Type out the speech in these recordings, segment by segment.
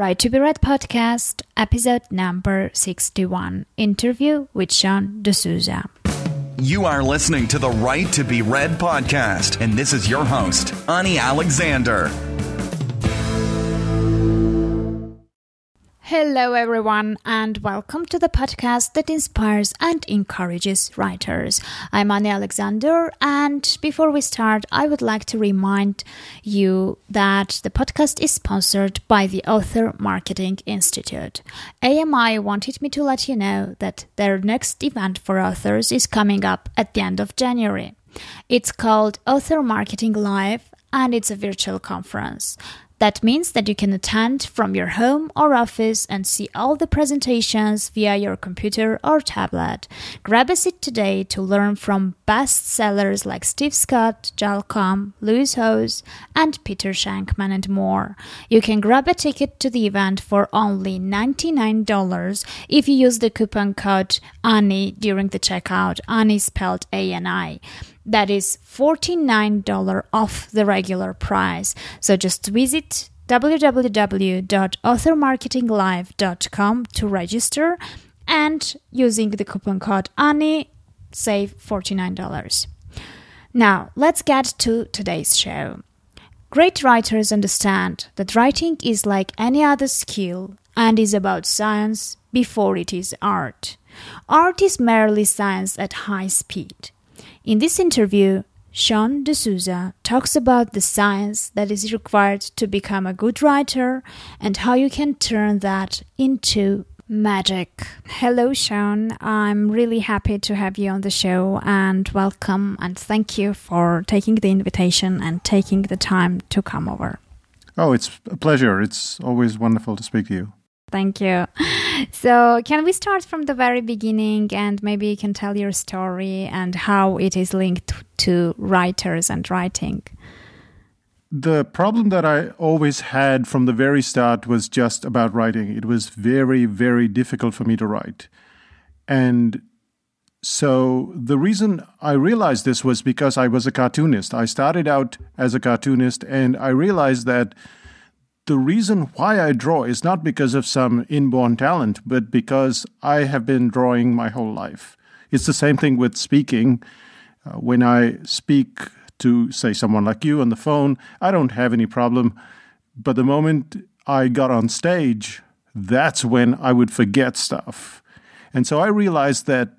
Right to be Read podcast, episode number 61 interview with Sean D'Souza. You are listening to the Right to be Read podcast, and this is your host, Ani Alexander. Hello, everyone, and welcome to the podcast that inspires and encourages writers. I'm Ani Alexander, and before we start, I would like to remind you that the podcast is sponsored by the Author Marketing Institute. AMI wanted me to let you know that their next event for authors is coming up at the end of January. It's called Author Marketing Live, and it's a virtual conference. That means that you can attend from your home or office and see all the presentations via your computer or tablet. Grab a seat today to learn from bestsellers like Steve Scott, Joel Comm, Lewis Howes, and Peter Shankman and more. You can grab a ticket to the event for only $99 if you use the coupon code ANI during the checkout. ANI spelled A-N-I that is $49 off the regular price. So just visit www.authormarketinglive.com to register and using the coupon code ANI save $49. Now, let's get to today's show. Great writers understand that writing is like any other skill and is about science before it is art. Art is merely science at high speed. In this interview, Sean D'Souza talks about the science that is required to become a good writer and how you can turn that into magic. Hello, Sean. I'm really happy to have you on the show and welcome and thank you for taking the invitation and taking the time to come over. Oh, it's a pleasure. It's always wonderful to speak to you. Thank you. So, can we start from the very beginning and maybe you can tell your story and how it is linked to writers and writing? The problem that I always had from the very start was just about writing. It was very, very difficult for me to write. And so the reason I realized this was because I was a cartoonist. I started out as a cartoonist and I realized that the reason why I draw is not because of some inborn talent, but because I have been drawing my whole life. It's the same thing with speaking. Uh, when I speak to, say, someone like you on the phone, I don't have any problem. But the moment I got on stage, that's when I would forget stuff. And so I realized that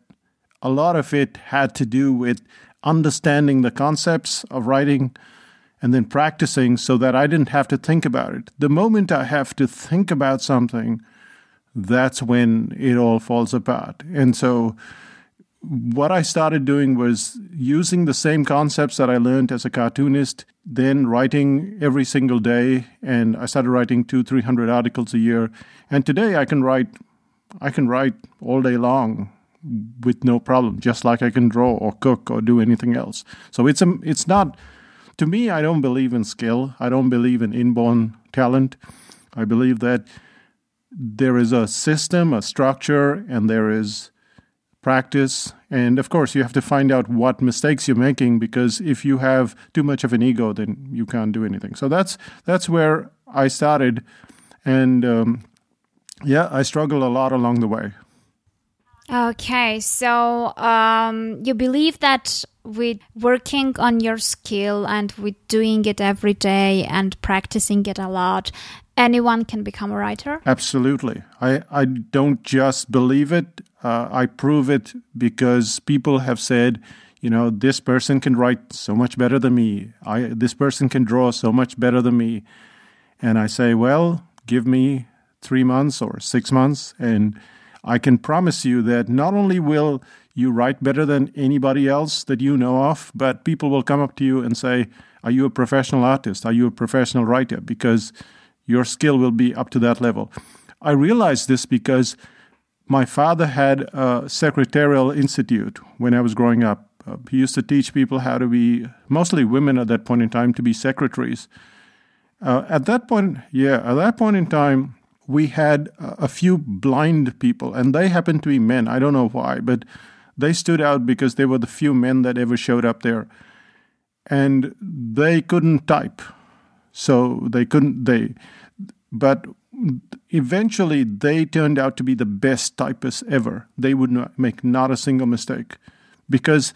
a lot of it had to do with understanding the concepts of writing and then practicing so that I didn't have to think about it. The moment I have to think about something, that's when it all falls apart. And so, what I started doing was using the same concepts that I learned as a cartoonist, then writing every single day. And I started writing two, three hundred articles a year. And today I can write, I can write all day long with no problem, just like I can draw or cook or do anything else. So it's a, it's not to me, I don't believe in skill. I don't believe in inborn talent. I believe that there is a system, a structure, and there is practice. And of course, you have to find out what mistakes you're making because if you have too much of an ego, then you can't do anything. So that's that's where I started, and um, yeah, I struggled a lot along the way. Okay, so um, you believe that with working on your skill and with doing it every day and practicing it a lot, anyone can become a writer? Absolutely. I, I don't just believe it, uh, I prove it because people have said, you know, this person can write so much better than me. I, this person can draw so much better than me. And I say, well, give me three months or six months, and I can promise you that not only will you write better than anybody else that you know of, but people will come up to you and say, Are you a professional artist? Are you a professional writer? Because your skill will be up to that level. I realized this because my father had a secretarial institute when I was growing up. Uh, he used to teach people how to be, mostly women at that point in time, to be secretaries. Uh, at that point, yeah, at that point in time, we had a few blind people, and they happened to be men. I don't know why, but they stood out because they were the few men that ever showed up there. And they couldn't type. So they couldn't, they, but eventually they turned out to be the best typists ever. They would not make not a single mistake because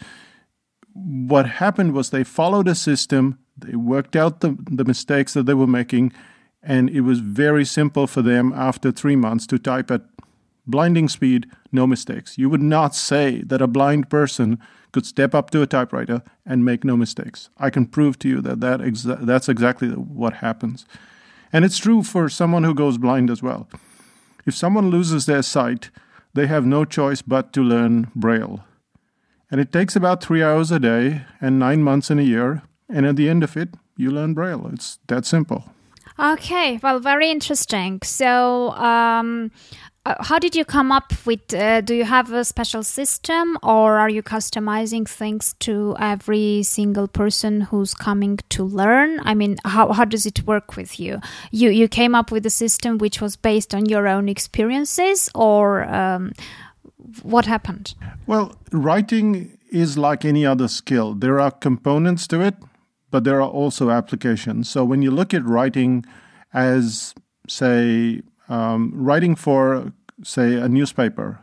what happened was they followed a system, they worked out the, the mistakes that they were making, and it was very simple for them after three months to type at blinding speed, no mistakes. You would not say that a blind person could step up to a typewriter and make no mistakes. I can prove to you that, that exa- that's exactly what happens. And it's true for someone who goes blind as well. If someone loses their sight, they have no choice but to learn Braille. And it takes about three hours a day and nine months in a year. And at the end of it, you learn Braille. It's that simple. Okay, well, very interesting. So, um, uh, how did you come up with? Uh, do you have a special system, or are you customizing things to every single person who's coming to learn? I mean, how how does it work with you? You you came up with a system which was based on your own experiences, or um, what happened? Well, writing is like any other skill. There are components to it, but there are also applications. So when you look at writing as, say, um, writing for, say, a newspaper,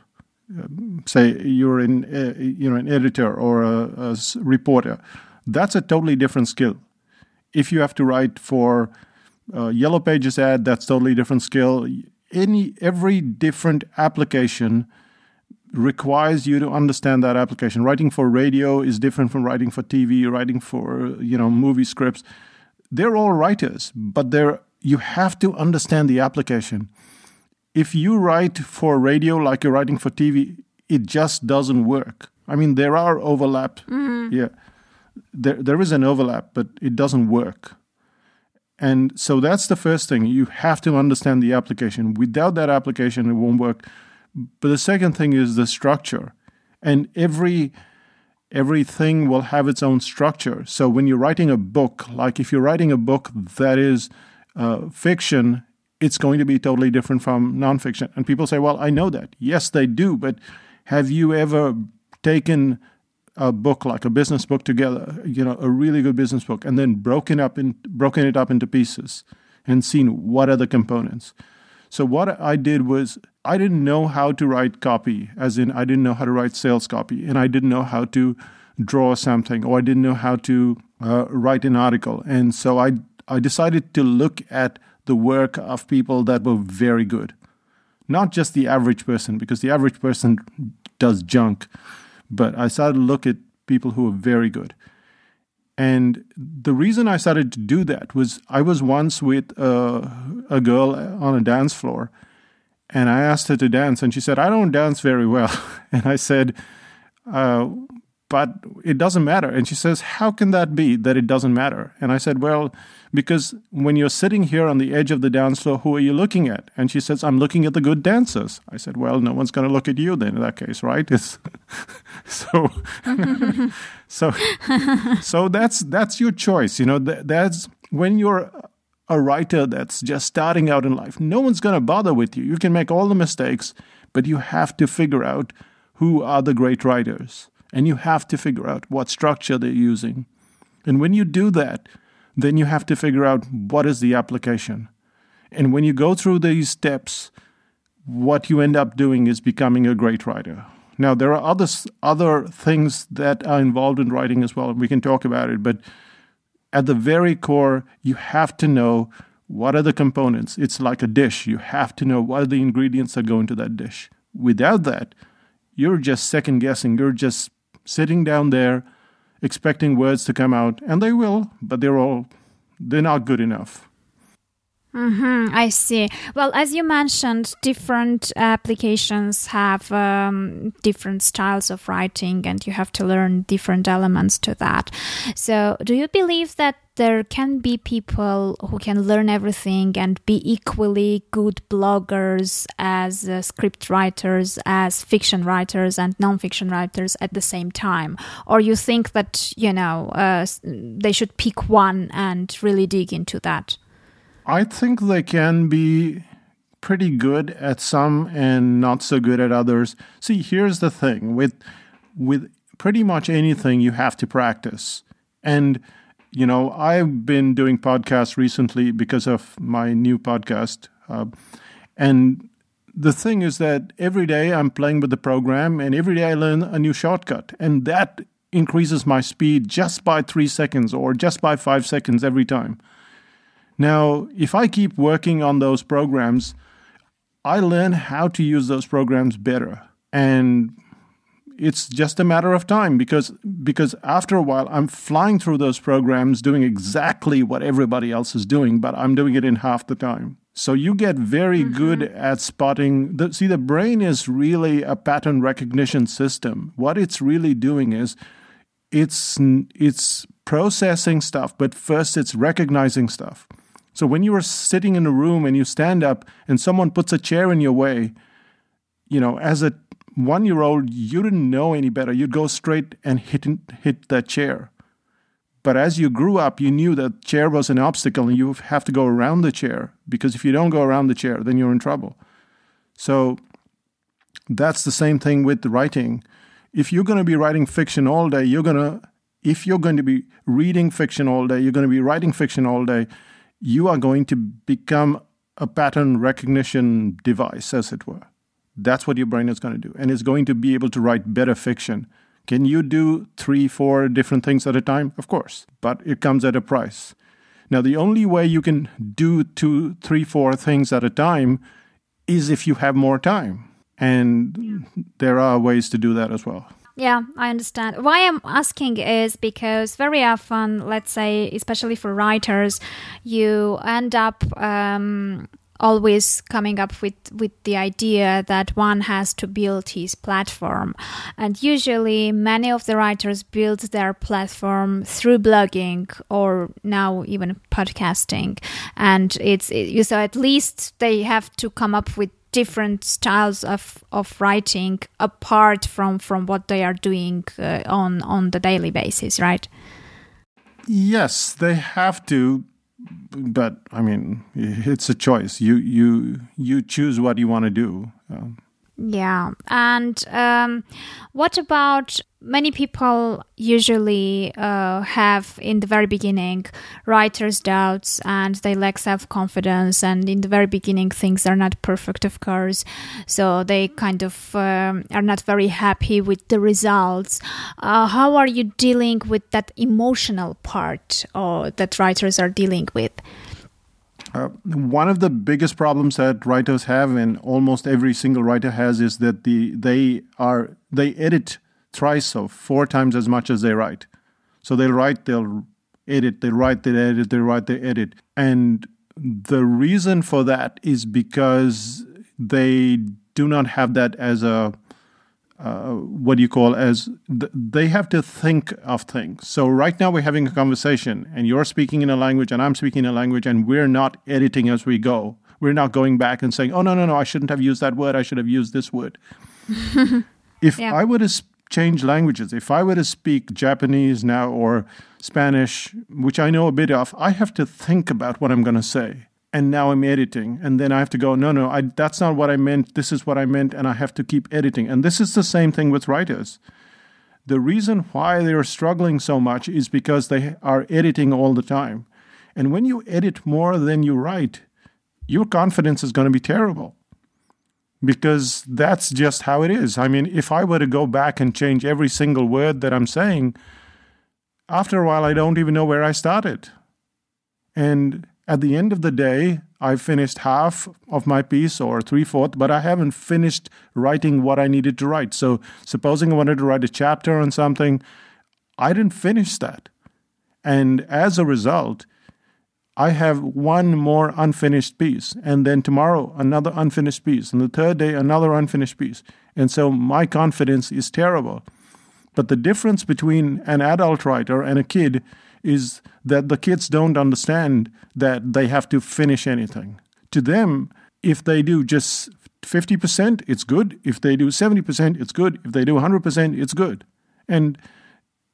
um, say you're in, uh, you're an editor or a, a reporter, that's a totally different skill. If you have to write for a Yellow Pages ad, that's totally different skill. Any every different application requires you to understand that application. Writing for radio is different from writing for TV, writing for you know movie scripts. They're all writers, but they're you have to understand the application. If you write for radio like you're writing for TV, it just doesn't work. I mean, there are overlap. Mm-hmm. Yeah, there there is an overlap, but it doesn't work. And so that's the first thing. You have to understand the application. Without that application, it won't work. But the second thing is the structure. And every everything will have its own structure. So when you're writing a book, like if you're writing a book that is uh, fiction, it's going to be totally different from nonfiction. And people say, well, I know that. Yes, they do. But have you ever taken a book like a business book together, you know, a really good business book, and then broken up in broken it up into pieces and seen what are the components? So what I did was I didn't know how to write copy, as in I didn't know how to write sales copy, and I didn't know how to draw something, or I didn't know how to uh, write an article, and so I I decided to look at the work of people that were very good, not just the average person, because the average person does junk, but I started to look at people who were very good. And the reason I started to do that was I was once with uh, a girl on a dance floor, and I asked her to dance, and she said, I don't dance very well. And I said, uh, but it doesn't matter. And she says, How can that be that it doesn't matter? And I said, Well, because when you're sitting here on the edge of the dance floor, who are you looking at? And she says, I'm looking at the good dancers. I said, Well, no one's going to look at you then in that case, right? So, so, so that's that's your choice. You know, that's when you're a writer that's just starting out in life. No one's going to bother with you. You can make all the mistakes, but you have to figure out who are the great writers and you have to figure out what structure they're using. And when you do that, then you have to figure out what is the application. And when you go through these steps, what you end up doing is becoming a great writer. Now, there are other, other things that are involved in writing as well, and we can talk about it, but at the very core, you have to know what are the components. It's like a dish. You have to know what are the ingredients that go into that dish. Without that, you're just second guessing. You're just sitting down there expecting words to come out, and they will, but they're all they're not good enough. Mm-hmm, I see. Well, as you mentioned, different applications have um, different styles of writing, and you have to learn different elements to that. So, do you believe that there can be people who can learn everything and be equally good bloggers as uh, script writers, as fiction writers, and nonfiction writers at the same time? Or you think that, you know, uh, they should pick one and really dig into that? I think they can be pretty good at some and not so good at others. See, here's the thing with with pretty much anything you have to practice. And you know, I've been doing podcasts recently because of my new podcast, Uh, and the thing is that every day I'm playing with the program and every day I learn a new shortcut. And that increases my speed just by three seconds or just by five seconds every time. Now, if I keep working on those programs, I learn how to use those programs better. And it's just a matter of time because because after a while I'm flying through those programs doing exactly what everybody else is doing, but I'm doing it in half the time. So you get very mm-hmm. good at spotting the see the brain is really a pattern recognition system. What it's really doing is it's it's processing stuff, but first it's recognizing stuff. So when you are sitting in a room and you stand up and someone puts a chair in your way, you know, as a one year old, you didn't know any better. You'd go straight and hit hit that chair. But as you grew up, you knew that chair was an obstacle and you have to go around the chair because if you don't go around the chair, then you're in trouble. So that's the same thing with writing. If you're going to be writing fiction all day, you're going to if you're going to be reading fiction all day, you're going to be writing fiction all day, you are going to become a pattern recognition device, as it were. That's what your brain is going to do. And it's going to be able to write better fiction. Can you do three, four different things at a time? Of course, but it comes at a price. Now, the only way you can do two, three, four things at a time is if you have more time. And yeah. there are ways to do that as well. Yeah, I understand. Why I'm asking is because very often, let's say, especially for writers, you end up um, always coming up with with the idea that one has to build his platform and usually many of the writers build their platform through blogging or now even podcasting and it's it, so at least they have to come up with different styles of, of writing apart from, from what they are doing uh, on on the daily basis, right? Yes, they have to but I mean, it's a choice. You you you choose what you want to do. Um, yeah, and um, what about many people usually uh, have in the very beginning writer's doubts and they lack self confidence, and in the very beginning things are not perfect, of course, so they kind of um, are not very happy with the results. Uh, how are you dealing with that emotional part uh, that writers are dealing with? Uh, one of the biggest problems that writers have, and almost every single writer has, is that the they are they edit thrice so four times as much as they write. So they'll write, they'll edit, they write, they edit, they write, they edit, and the reason for that is because they do not have that as a uh, what do you call as th- they have to think of things. So right now we're having a conversation, and you're speaking in a language, and I'm speaking in a language, and we're not editing as we go. We're not going back and saying, "Oh no, no, no! I shouldn't have used that word. I should have used this word." if yeah. I were to sp- change languages, if I were to speak Japanese now or Spanish, which I know a bit of, I have to think about what I'm going to say and now I'm editing. And then I have to go, no, no, I, that's not what I meant. This is what I meant. And I have to keep editing. And this is the same thing with writers. The reason why they're struggling so much is because they are editing all the time. And when you edit more than you write, your confidence is going to be terrible because that's just how it is. I mean, if I were to go back and change every single word that I'm saying, after a while, I don't even know where I started. And at the end of the day, I finished half of my piece or three fourths, but I haven't finished writing what I needed to write. So, supposing I wanted to write a chapter on something, I didn't finish that. And as a result, I have one more unfinished piece, and then tomorrow another unfinished piece, and the third day another unfinished piece. And so my confidence is terrible. But the difference between an adult writer and a kid is that the kids don't understand that they have to finish anything. To them, if they do just 50%, it's good. If they do 70%, it's good. If they do 100%, it's good. And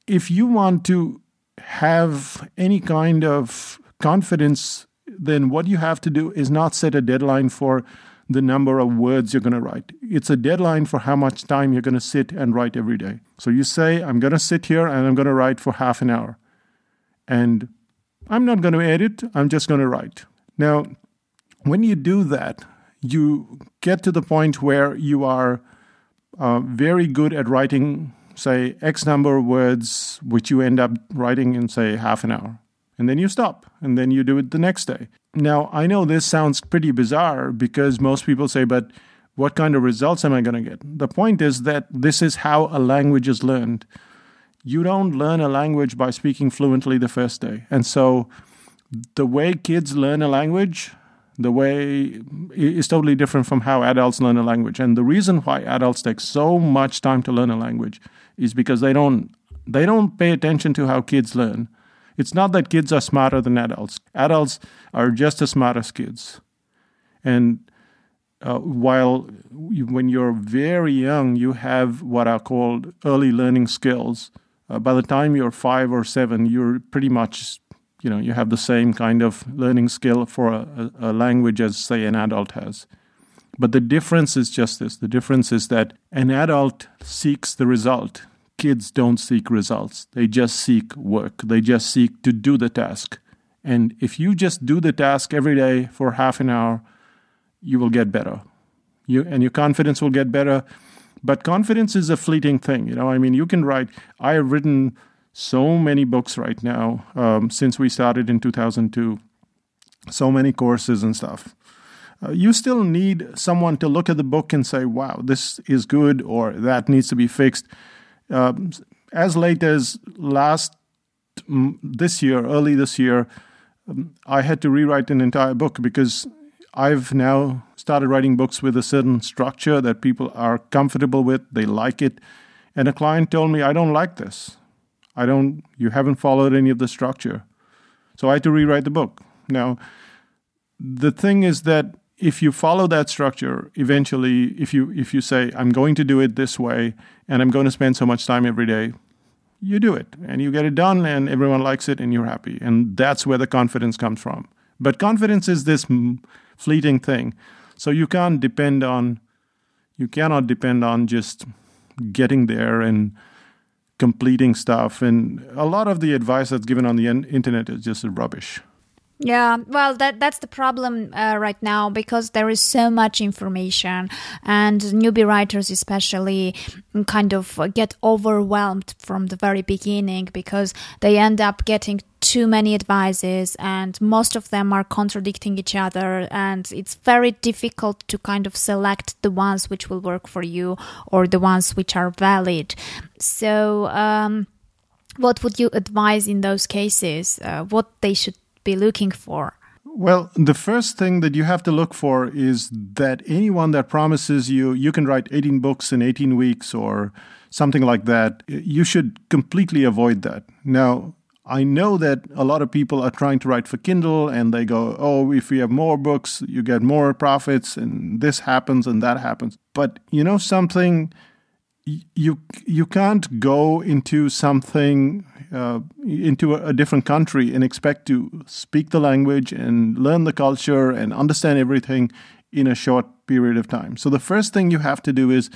if you want to have any kind of confidence, then what you have to do is not set a deadline for the number of words you're going to write. It's a deadline for how much time you're going to sit and write every day. So you say, I'm going to sit here and I'm going to write for half an hour. And I'm not going to edit, I'm just going to write. Now, when you do that, you get to the point where you are uh, very good at writing, say, X number of words, which you end up writing in, say, half an hour. And then you stop, and then you do it the next day. Now, I know this sounds pretty bizarre because most people say, but what kind of results am I going to get? The point is that this is how a language is learned. You don't learn a language by speaking fluently the first day. And so the way kids learn a language, the way is totally different from how adults learn a language. And the reason why adults take so much time to learn a language is because they don't they don't pay attention to how kids learn. It's not that kids are smarter than adults. Adults are just as smart as kids. And uh, while when you're very young, you have what are called early learning skills. Uh, by the time you're five or seven, you're pretty much, you know, you have the same kind of learning skill for a, a language as, say, an adult has. But the difference is just this the difference is that an adult seeks the result. Kids don't seek results, they just seek work, they just seek to do the task. And if you just do the task every day for half an hour, you will get better. You and your confidence will get better. But confidence is a fleeting thing. You know, I mean, you can write. I have written so many books right now um, since we started in 2002. So many courses and stuff. Uh, you still need someone to look at the book and say, "Wow, this is good," or "That needs to be fixed." Um, as late as last this year, early this year, um, I had to rewrite an entire book because I've now started writing books with a certain structure that people are comfortable with, they like it. And a client told me, I don't like this. I don't, you haven't followed any of the structure. So I had to rewrite the book. Now, the thing is that if you follow that structure, eventually, if you if you say, I'm going to do it this way and I'm going to spend so much time every day, you do it and you get it done and everyone likes it and you're happy. And that's where the confidence comes from. But confidence is this fleeting thing. So you can't depend on, you cannot depend on just getting there and completing stuff. And a lot of the advice that's given on the internet is just rubbish. Yeah, well, that that's the problem uh, right now because there is so much information, and newbie writers especially kind of get overwhelmed from the very beginning because they end up getting too many advices and most of them are contradicting each other and it's very difficult to kind of select the ones which will work for you or the ones which are valid. So um, what would you advise in those cases? Uh, what they should be looking for well, the first thing that you have to look for is that anyone that promises you you can write 18 books in 18 weeks or something like that, you should completely avoid that. Now, I know that a lot of people are trying to write for Kindle and they go, oh, if you have more books, you get more profits and this happens and that happens. But you know something? You you can't go into something uh, into a, a different country and expect to speak the language and learn the culture and understand everything in a short period of time. So the first thing you have to do is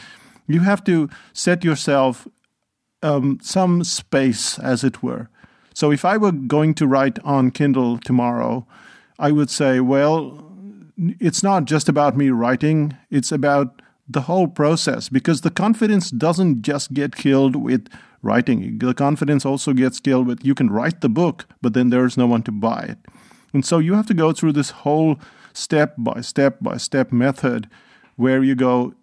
you have to set yourself um, some space, as it were. So if I were going to write on Kindle tomorrow, I would say, well, it's not just about me writing, it's about the whole process because the confidence doesn't just get killed with writing. The confidence also gets killed with you can write the book, but then there's no one to buy it. And so you have to go through this whole step by step by step method where you go,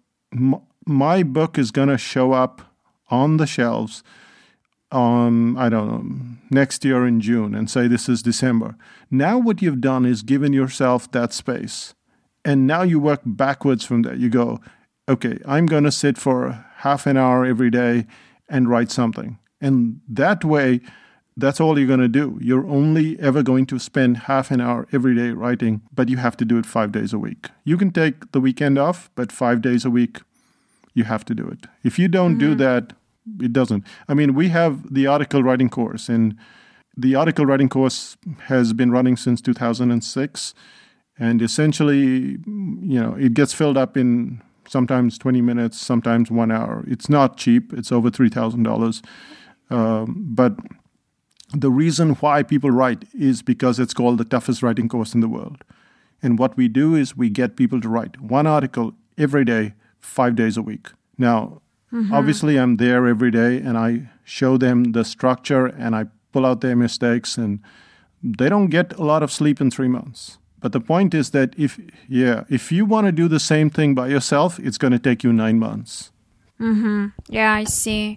my book is going to show up on the shelves on, I don't know, next year in June and say this is December. Now, what you've done is given yourself that space. And now you work backwards from that. You go, okay, I'm going to sit for half an hour every day and write something. And that way, that's all you're going to do. You're only ever going to spend half an hour every day writing, but you have to do it five days a week. You can take the weekend off, but five days a week, you have to do it. If you don't mm-hmm. do that, it doesn't. I mean, we have the article writing course, and the article writing course has been running since 2006. And essentially, you know, it gets filled up in sometimes 20 minutes, sometimes one hour. It's not cheap, it's over $3,000. Um, but the reason why people write is because it's called the toughest writing course in the world. And what we do is we get people to write one article every day, five days a week. Now, mm-hmm. obviously, I'm there every day and I show them the structure and I pull out their mistakes, and they don't get a lot of sleep in three months. But the point is that if yeah, if you want to do the same thing by yourself, it's going to take you nine months. Mm-hmm. Yeah, I see.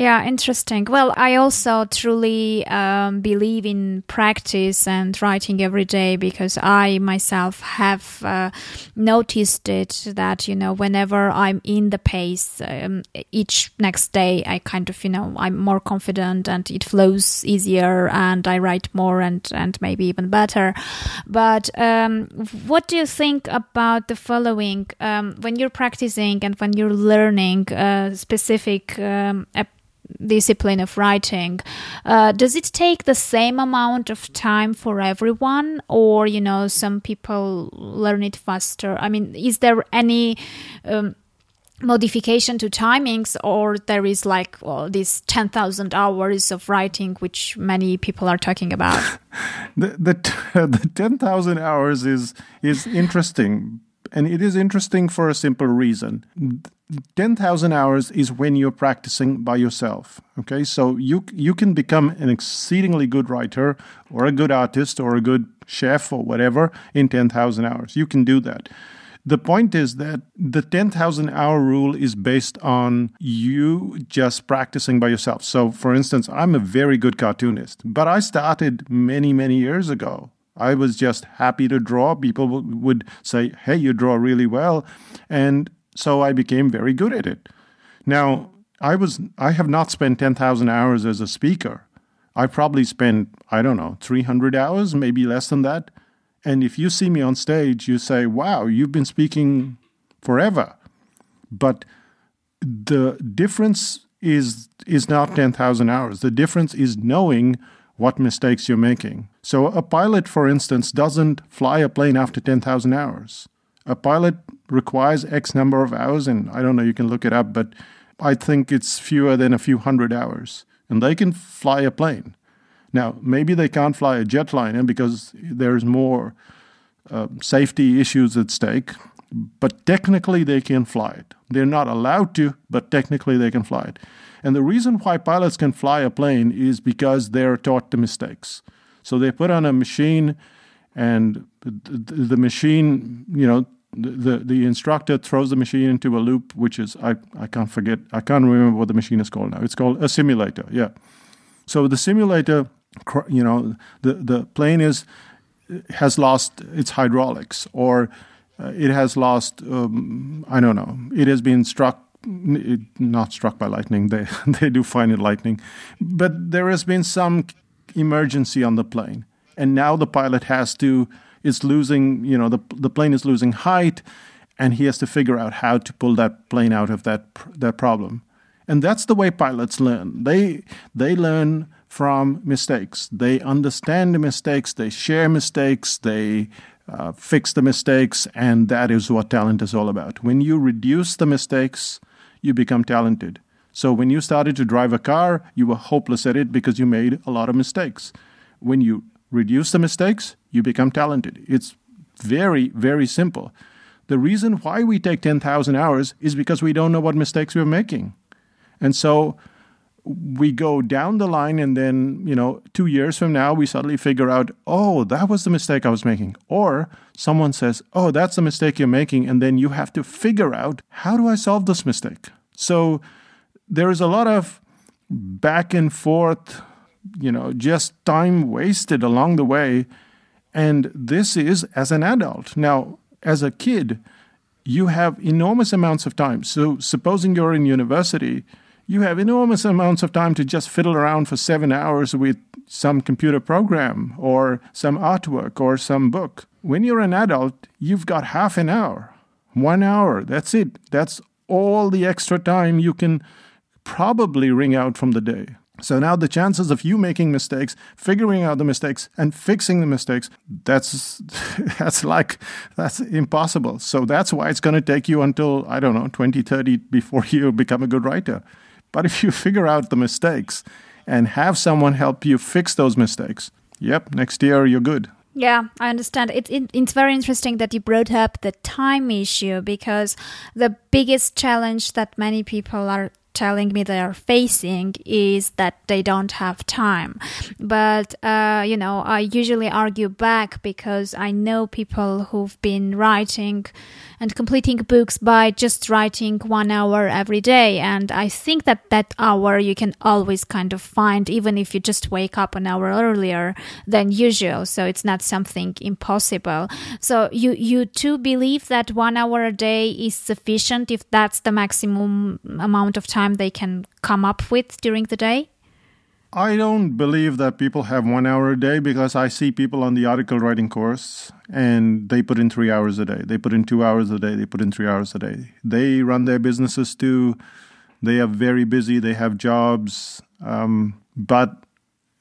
Yeah, interesting. Well, I also truly um, believe in practice and writing every day because I myself have uh, noticed it that, you know, whenever I'm in the pace, um, each next day I kind of, you know, I'm more confident and it flows easier and I write more and, and maybe even better. But um, what do you think about the following? Um, when you're practicing and when you're learning a specific um, discipline of writing uh, does it take the same amount of time for everyone or you know some people learn it faster? I mean is there any um, modification to timings or there is like well, these 10,000 hours of writing which many people are talking about? The the, the 10,000 hours is is interesting and it is interesting for a simple reason 10,000 hours is when you're practicing by yourself. Okay, so you you can become an exceedingly good writer or a good artist or a good chef or whatever in 10,000 hours. You can do that. The point is that the 10,000 hour rule is based on you just practicing by yourself. So, for instance, I'm a very good cartoonist, but I started many, many years ago. I was just happy to draw. People would say, Hey, you draw really well. And so I became very good at it. Now, I was I have not spent 10,000 hours as a speaker. I probably spent, I don't know, 300 hours, maybe less than that. And if you see me on stage, you say, "Wow, you've been speaking forever." But the difference is is not 10,000 hours. The difference is knowing what mistakes you're making. So a pilot, for instance, doesn't fly a plane after 10,000 hours. A pilot requires X number of hours, and I don't know, you can look it up, but I think it's fewer than a few hundred hours. And they can fly a plane. Now, maybe they can't fly a jetliner because there's more uh, safety issues at stake, but technically they can fly it. They're not allowed to, but technically they can fly it. And the reason why pilots can fly a plane is because they're taught the mistakes. So they put on a machine, and the, the machine, you know, the, the instructor throws the machine into a loop, which is I, I can't forget I can't remember what the machine is called now. It's called a simulator. Yeah. So the simulator, you know, the the plane is has lost its hydraulics or uh, it has lost um, I don't know. It has been struck it, not struck by lightning. They they do find it lightning, but there has been some emergency on the plane, and now the pilot has to is losing, you know, the the plane is losing height, and he has to figure out how to pull that plane out of that that problem. And that's the way pilots learn. They they learn from mistakes. They understand the mistakes. They share mistakes. They uh, fix the mistakes, and that is what talent is all about. When you reduce the mistakes, you become talented. So when you started to drive a car, you were hopeless at it because you made a lot of mistakes. When you reduce the mistakes, you become talented. It's very, very simple. The reason why we take 10,000 hours is because we don't know what mistakes we're making. And so we go down the line, and then, you know, two years from now, we suddenly figure out, oh, that was the mistake I was making. Or someone says, oh, that's the mistake you're making. And then you have to figure out, how do I solve this mistake? So there is a lot of back and forth you know, just time wasted along the way. And this is as an adult. Now, as a kid, you have enormous amounts of time. So, supposing you're in university, you have enormous amounts of time to just fiddle around for seven hours with some computer program or some artwork or some book. When you're an adult, you've got half an hour, one hour. That's it. That's all the extra time you can probably wring out from the day. So now the chances of you making mistakes, figuring out the mistakes and fixing the mistakes, that's that's like that's impossible. So that's why it's going to take you until I don't know, 2030 before you become a good writer. But if you figure out the mistakes and have someone help you fix those mistakes, yep, next year you're good. Yeah, I understand. It, it, it's very interesting that you brought up the time issue because the biggest challenge that many people are telling me they are facing is that they don't have time. But, uh, you know, I usually argue back because I know people who've been writing and completing books by just writing one hour every day. And I think that that hour you can always kind of find, even if you just wake up an hour earlier than usual. So it's not something impossible. So you, you too believe that one hour a day is sufficient if that's the maximum amount of time they can come up with during the day? I don't believe that people have one hour a day because I see people on the article writing course and they put in three hours a day. They put in two hours a day. They put in three hours a day. They run their businesses too. They are very busy. They have jobs. Um, but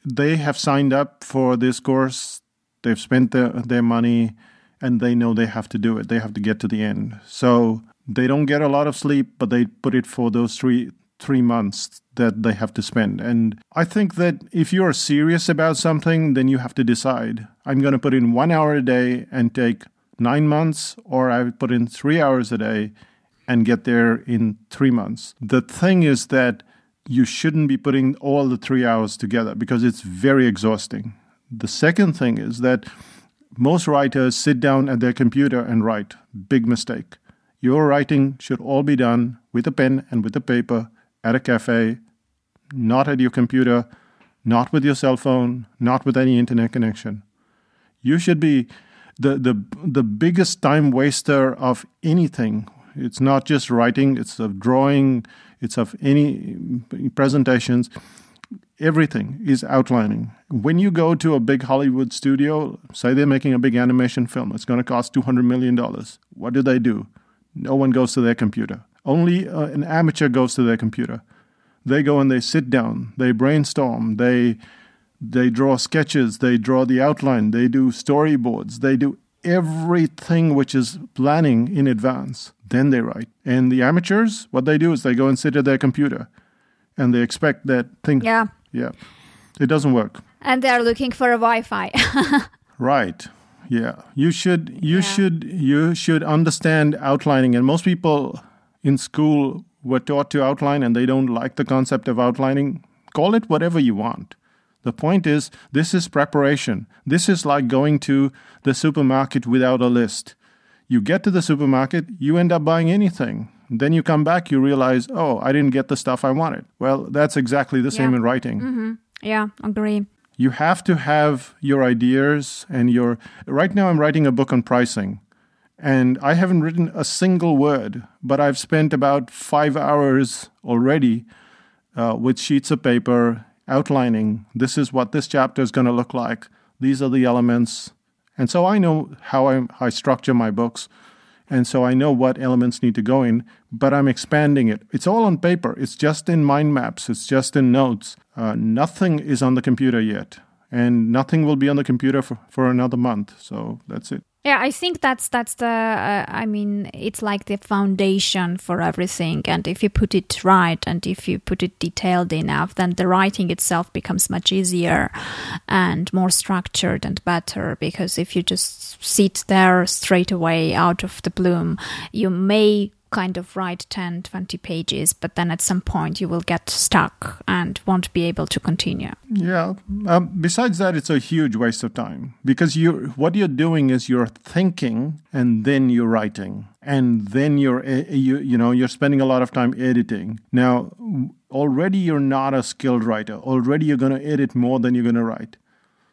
they have signed up for this course. They've spent their, their money and they know they have to do it. They have to get to the end. So they don't get a lot of sleep, but they put it for those three three months that they have to spend. And I think that if you're serious about something, then you have to decide I'm going to put in one hour a day and take nine months, or I put in three hours a day and get there in three months. The thing is that you shouldn't be putting all the three hours together because it's very exhausting. The second thing is that most writers sit down at their computer and write. Big mistake. Your writing should all be done with a pen and with a paper at a cafe, not at your computer, not with your cell phone, not with any internet connection. You should be the, the, the biggest time waster of anything. It's not just writing, it's of drawing, it's of any presentations. Everything is outlining. When you go to a big Hollywood studio, say they're making a big animation film, it's going to cost $200 million. What do they do? No one goes to their computer. Only uh, an amateur goes to their computer. They go and they sit down, they brainstorm, they they draw sketches, they draw the outline, they do storyboards, they do everything which is planning in advance. Then they write. And the amateurs, what they do is they go and sit at their computer and they expect that thing. Yeah. Yeah. It doesn't work. And they're looking for a Wi Fi. right. Yeah. You should you yeah. should you should understand outlining and most people in school were taught to outline and they don't like the concept of outlining, call it whatever you want. The point is, this is preparation. This is like going to the supermarket without a list. You get to the supermarket, you end up buying anything. Then you come back, you realize, oh, I didn't get the stuff I wanted. Well, that's exactly the yeah. same in writing. Mm-hmm. Yeah, agree. You have to have your ideas and your. Right now, I'm writing a book on pricing. And I haven't written a single word, but I've spent about five hours already uh, with sheets of paper outlining this is what this chapter is going to look like. These are the elements. And so I know how I, I structure my books. And so I know what elements need to go in, but I'm expanding it. It's all on paper. It's just in mind maps. It's just in notes. Uh, nothing is on the computer yet. And nothing will be on the computer for, for another month. So that's it. Yeah, I think that's that's the. Uh, I mean, it's like the foundation for everything. And if you put it right, and if you put it detailed enough, then the writing itself becomes much easier and more structured and better. Because if you just sit there straight away out of the bloom, you may kind of write 10, 20 pages, but then at some point you will get stuck and won't be able to continue. Yeah. Um, besides that, it's a huge waste of time because you what you're doing is you're thinking and then you're writing and then you're eh, you you know you're spending a lot of time editing. Now already you're not a skilled writer. Already you're going to edit more than you're going to write.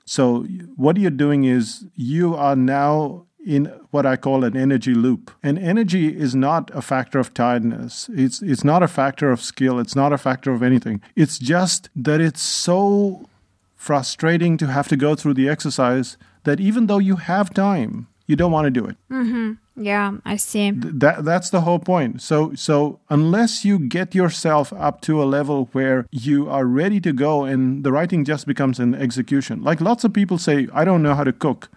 So what you're doing is you are now in what I call an energy loop. And energy is not a factor of tiredness. It's it's not a factor of skill. It's not a factor of anything. It's just that it's so frustrating to have to go through the exercise that even though you have time, you don't want to do it. Mm-hmm. Yeah, I see. That that's the whole point. So so unless you get yourself up to a level where you are ready to go and the writing just becomes an execution. Like lots of people say, I don't know how to cook.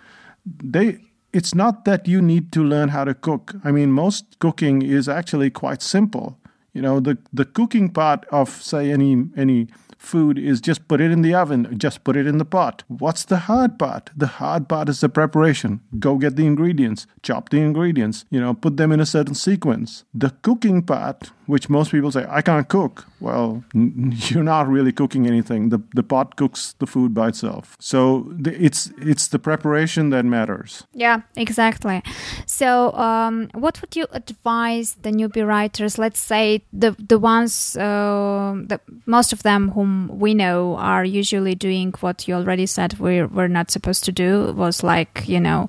They it's not that you need to learn how to cook. I mean, most cooking is actually quite simple. You know, the, the cooking part of, say, any, any food is just put it in the oven, just put it in the pot. What's the hard part? The hard part is the preparation. Go get the ingredients, chop the ingredients, you know, put them in a certain sequence. The cooking part, which most people say, I can't cook. Well, you're not really cooking anything. The, the pot cooks the food by itself. So the, it's, it's the preparation that matters. Yeah, exactly. So, um, what would you advise the newbie writers? Let's say the the ones, uh, the, most of them whom we know are usually doing what you already said we're we're not supposed to do. Was like you know,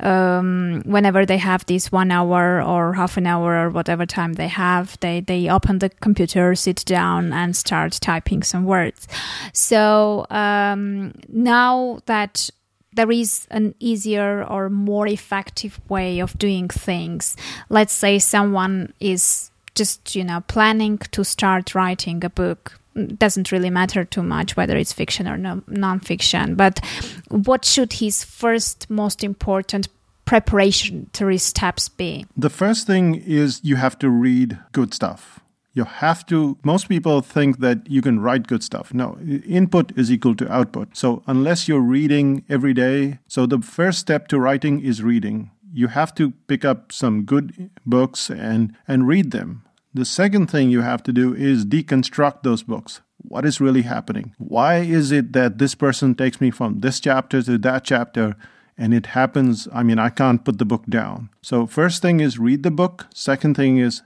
um, whenever they have this one hour or half an hour or whatever time they have, they they open the computer, sit down, and start typing some words. So um, now that there is an easier or more effective way of doing things. Let's say someone is just, you know, planning to start writing a book. Doesn't really matter too much whether it's fiction or no, non-fiction, but what should his first most important preparatory steps be? The first thing is you have to read good stuff. You have to most people think that you can write good stuff. No input is equal to output. So unless you're reading every day so the first step to writing is reading. You have to pick up some good books and and read them the second thing you have to do is deconstruct those books. What is really happening? Why is it that this person takes me from this chapter to that chapter? And it happens i mean i can't put the book down. So first thing is read the book. Second thing is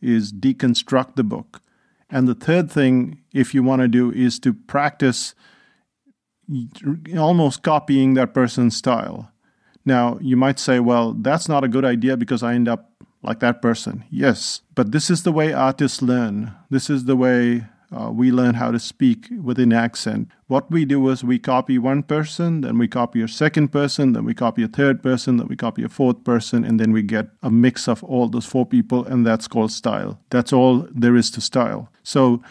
is deconstruct the book. And the third thing, if you want to do, is to practice almost copying that person's style. Now, you might say, well, that's not a good idea because I end up like that person. Yes, but this is the way artists learn. This is the way uh, we learn how to speak with an accent. What we do is we copy one person, then we copy a second person, then we copy a third person, then we copy a fourth person, and then we get a mix of all those four people, and that's called style. That's all there is to style. So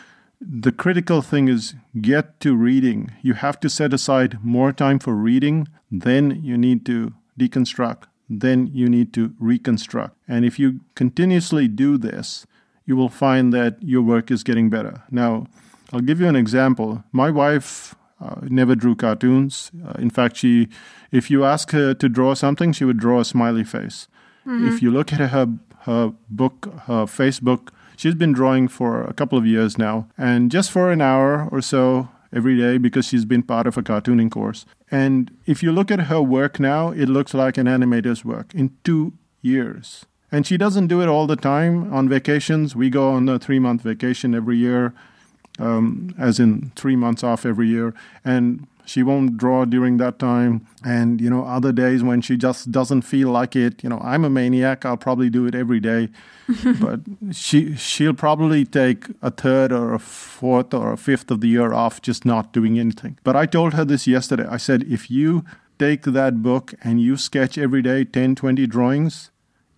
the critical thing is get to reading. You have to set aside more time for reading, then you need to deconstruct, then you need to reconstruct. And if you continuously do this, you will find that your work is getting better. Now, I'll give you an example. My wife uh, never drew cartoons. Uh, in fact, she, if you ask her to draw something, she would draw a smiley face. Mm-hmm. If you look at her her book, her Facebook, she's been drawing for a couple of years now, and just for an hour or so every day because she's been part of a cartooning course. And if you look at her work now, it looks like an animator's work in two years. And she doesn't do it all the time on vacations. We go on a three month vacation every year, um, as in three months off every year. And she won't draw during that time. And, you know, other days when she just doesn't feel like it, you know, I'm a maniac. I'll probably do it every day. but she, she'll probably take a third or a fourth or a fifth of the year off just not doing anything. But I told her this yesterday. I said, if you take that book and you sketch every day 10, 20 drawings,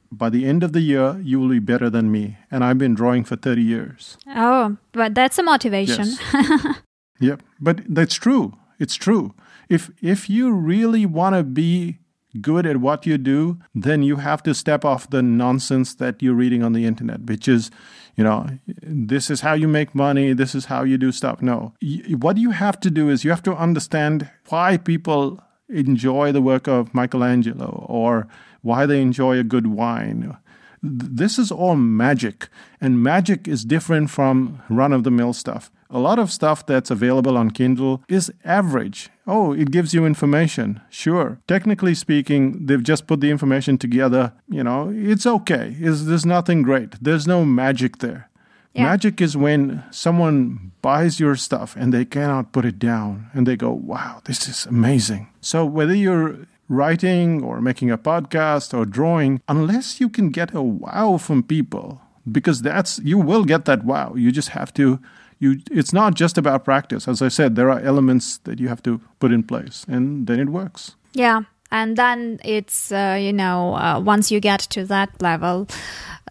by the end of the year, you will be better than me. And I've been drawing for 30 years. Oh, but that's a motivation. Yes. yep. But that's true. It's true. If, if you really want to be good at what you do, then you have to step off the nonsense that you're reading on the internet, which is, you know, this is how you make money, this is how you do stuff. No. What you have to do is you have to understand why people enjoy the work of Michelangelo or why they enjoy a good wine. This is all magic, and magic is different from run of the mill stuff. A lot of stuff that's available on Kindle is average. Oh, it gives you information. Sure. Technically speaking, they've just put the information together. You know, it's okay. It's, there's nothing great. There's no magic there. Yeah. Magic is when someone buys your stuff and they cannot put it down and they go, wow, this is amazing. So, whether you're writing or making a podcast or drawing, unless you can get a wow from people, because that's, you will get that wow. You just have to. You, it's not just about practice. As I said, there are elements that you have to put in place, and then it works. Yeah, and then it's uh, you know uh, once you get to that level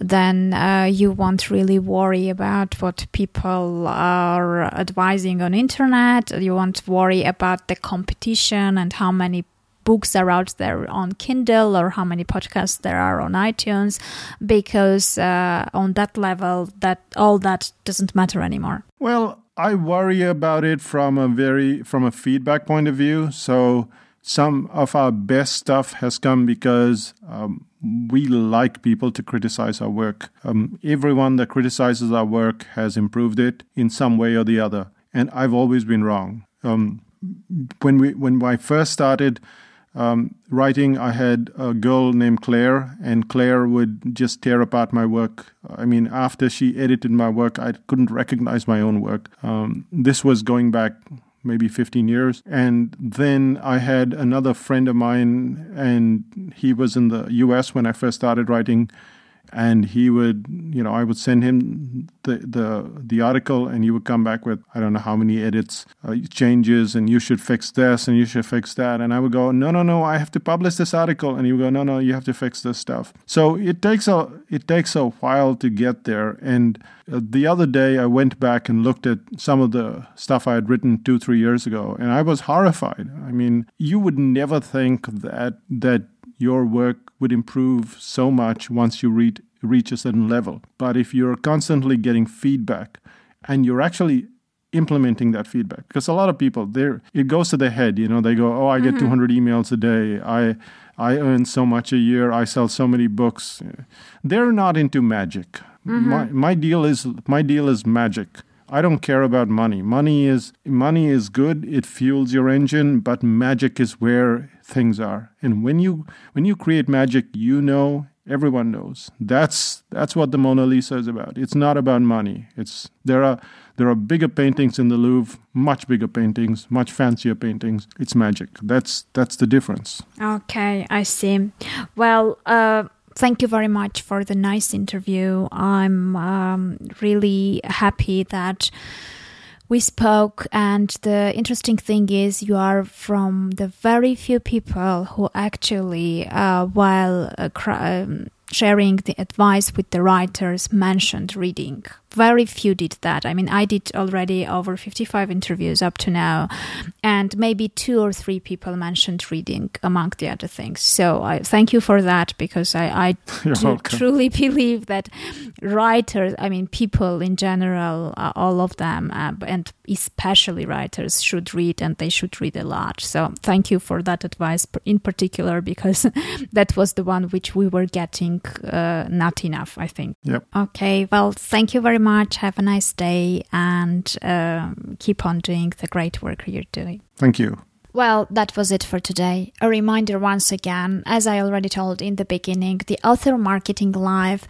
then uh, you won't really worry about what people are advising on internet you won't worry about the competition and how many books are out there on kindle or how many podcasts there are on itunes because uh, on that level that all that doesn't matter anymore well I worry about it from a very from a feedback point of view. So some of our best stuff has come because um, we like people to criticize our work. Um, everyone that criticizes our work has improved it in some way or the other, and I've always been wrong. Um, when we when I first started um, writing, I had a girl named Claire, and Claire would just tear apart my work. I mean, after she edited my work, I couldn't recognize my own work. Um, this was going back maybe 15 years. And then I had another friend of mine, and he was in the US when I first started writing and he would you know i would send him the the the article and he would come back with i don't know how many edits uh, changes and you should fix this and you should fix that. And i would go no no no i have to publish this article. And he would go no no you have to fix this stuff. So it takes a it takes a while to get there. And uh, the other day i went back and looked at some of the stuff i had written 2 3 years ago and i was horrified. I mean you would never think that that your work would improve so much once you read, reach a certain level. But if you're constantly getting feedback and you're actually implementing that feedback, because a lot of people, there it goes to the head. You know, they go, "Oh, I get mm-hmm. 200 emails a day. I I earn so much a year. I sell so many books." They're not into magic. Mm-hmm. My my deal is my deal is magic. I don't care about money. Money is money is good. It fuels your engine, but magic is where things are. And when you when you create magic, you know everyone knows. That's that's what the Mona Lisa is about. It's not about money. It's there are there are bigger paintings in the Louvre, much bigger paintings, much fancier paintings. It's magic. That's that's the difference. Okay, I see. Well, uh thank you very much for the nice interview. I'm um, really happy that we spoke, and the interesting thing is, you are from the very few people who actually, uh, while uh, um, sharing the advice with the writers, mentioned reading very few did that. I mean, I did already over 55 interviews up to now, and maybe two or three people mentioned reading among the other things. So I thank you for that because I, I truly believe that writers, I mean, people in general, uh, all of them, uh, and especially writers, should read and they should read a lot. So thank you for that advice in particular because that was the one which we were getting uh, not enough, I think. Yep. Okay. Well, thank you very much. Have a nice day and um, keep on doing the great work you're doing. Thank you. Well, that was it for today. A reminder once again, as I already told in the beginning, the Author Marketing Live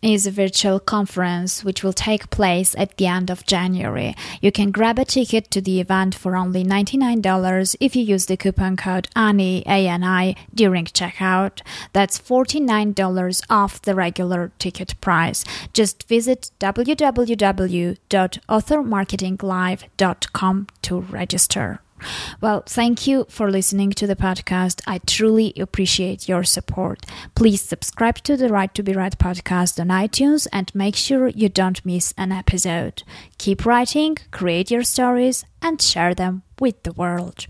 is a virtual conference which will take place at the end of January. You can grab a ticket to the event for only $99 if you use the coupon code ANI, A-N-I during checkout. That's $49 off the regular ticket price. Just visit www.authormarketinglive.com to register. Well, thank you for listening to the podcast. I truly appreciate your support. Please subscribe to the Right to Be Right podcast on iTunes and make sure you don't miss an episode. Keep writing, create your stories, and share them with the world.